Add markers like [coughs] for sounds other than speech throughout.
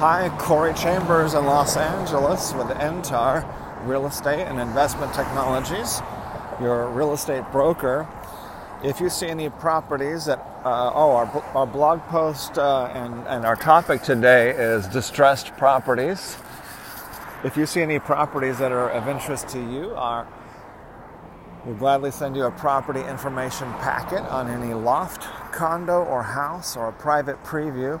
Hi, Corey Chambers in Los Angeles with NTAR Real Estate and Investment Technologies, your real estate broker. If you see any properties that, uh, oh, our, our blog post uh, and, and our topic today is distressed properties. If you see any properties that are of interest to you, our, we'll gladly send you a property information packet on any loft, condo, or house, or a private preview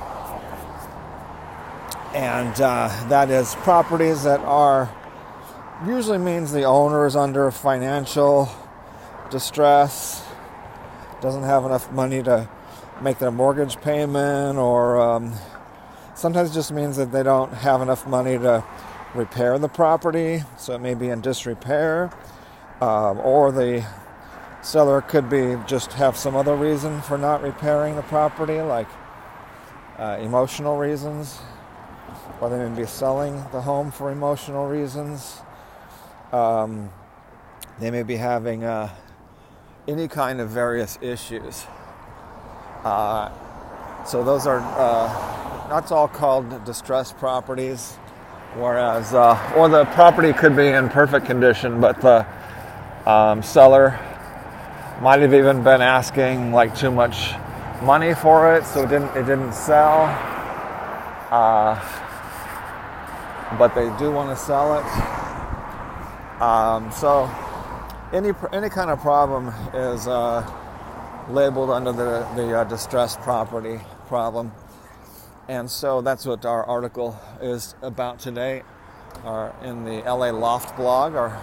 and uh, that is properties that are usually means the owner is under financial distress, doesn't have enough money to make their mortgage payment, or um, sometimes just means that they don't have enough money to repair the property, so it may be in disrepair, um, or the seller could be just have some other reason for not repairing the property, like uh, emotional reasons or they may be selling the home for emotional reasons. Um, they may be having uh, any kind of various issues. Uh, so those are uh, that's all called distressed properties. Whereas, uh, or the property could be in perfect condition, but the um, seller might have even been asking like too much money for it, so it didn't it didn't sell. Uh, but they do want to sell it. Um, so any any kind of problem is uh, labeled under the the uh, distressed property problem, and so that's what our article is about today, or in the LA Loft blog, or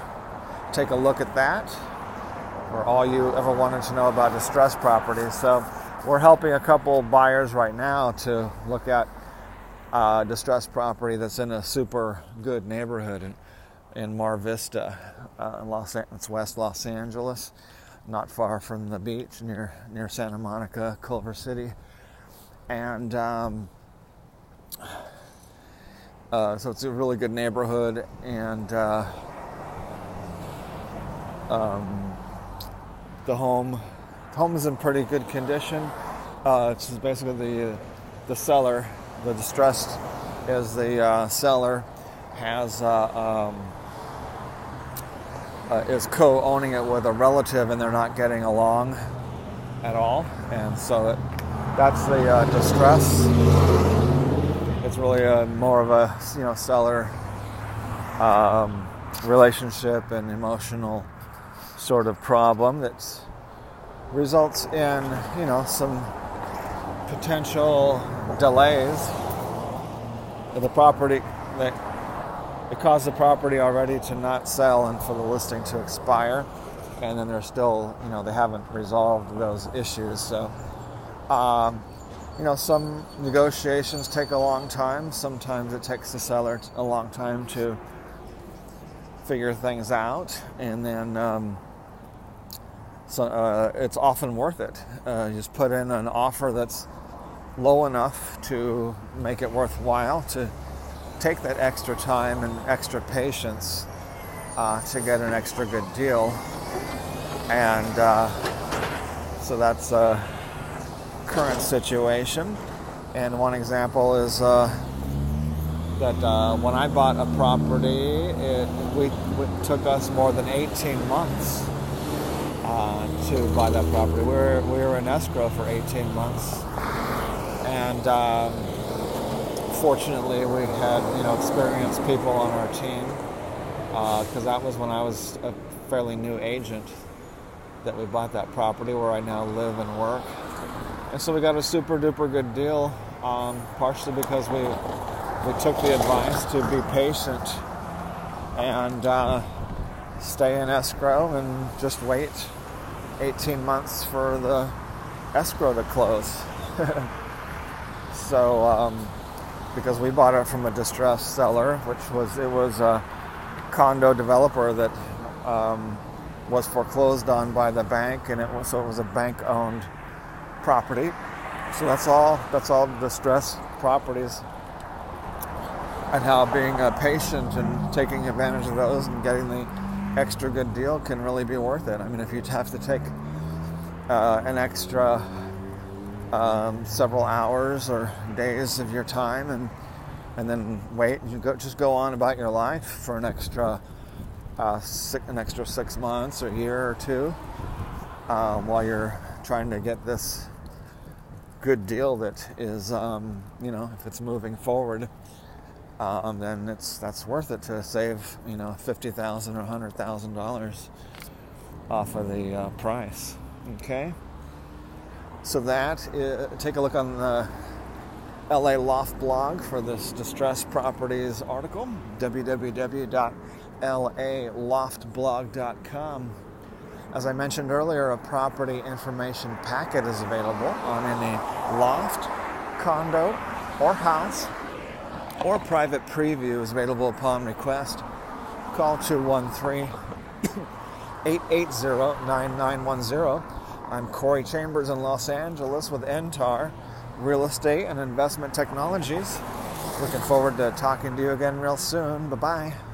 take a look at that, for all you ever wanted to know about distressed properties. So we're helping a couple buyers right now to look at uh, distressed property that's in a super good neighborhood in, in Mar Vista, uh, Los, it's West Los Angeles, not far from the beach near near Santa Monica, Culver City, and um, uh, so it's a really good neighborhood, and uh, um, the home the home is in pretty good condition. Uh, it's basically the the seller the distressed is the uh, seller has uh, um, uh, is co-owning it with a relative and they're not getting along at all. And so it, that's the uh, distress. It's really a, more of a you know seller um, relationship and emotional sort of problem that results in you know some potential delays of the property that it caused the property already to not sell and for the listing to expire. And then they're still you know they haven't resolved those issues. So um, you know some negotiations take a long time. Sometimes it takes the seller a long time to figure things out. And then um, so uh, it's often worth it uh, just put in an offer that's low enough to make it worthwhile to take that extra time and extra patience uh, to get an extra good deal. And uh, so that's a current situation. And one example is uh, that uh, when I bought a property, it, we, it took us more than 18 months uh, to buy that property. We were, we were in escrow for 18 months. And um, fortunately we had you know experienced people on our team because uh, that was when I was a fairly new agent that we bought that property where I now live and work, and so we got a super duper good deal, um, partially because we we took the advice to be patient and uh, stay in escrow and just wait 18 months for the escrow to close. [laughs] So, um, because we bought it from a distressed seller, which was it was a condo developer that um, was foreclosed on by the bank, and it was so it was a bank-owned property. So that's all. That's all distressed properties, and how being uh, patient and taking advantage of those and getting the extra good deal can really be worth it. I mean, if you have to take uh, an extra um, several hours or days of your time and and then wait you go just go on about your life for an extra uh, six, an extra six months or year or two um, while you're trying to get this good deal that is um, you know if it's moving forward um, then it's that's worth it to save you know fifty thousand or hundred thousand dollars off of the uh, price okay so that uh, take a look on the LA Loft blog for this distressed properties article www.laloftblog.com. As I mentioned earlier, a property information packet is available on any loft, condo, or house, or private preview is available upon request. Call 213 [coughs] 880 9910 I'm Corey Chambers in Los Angeles with NTAR Real Estate and Investment Technologies. Looking forward to talking to you again real soon. Bye bye.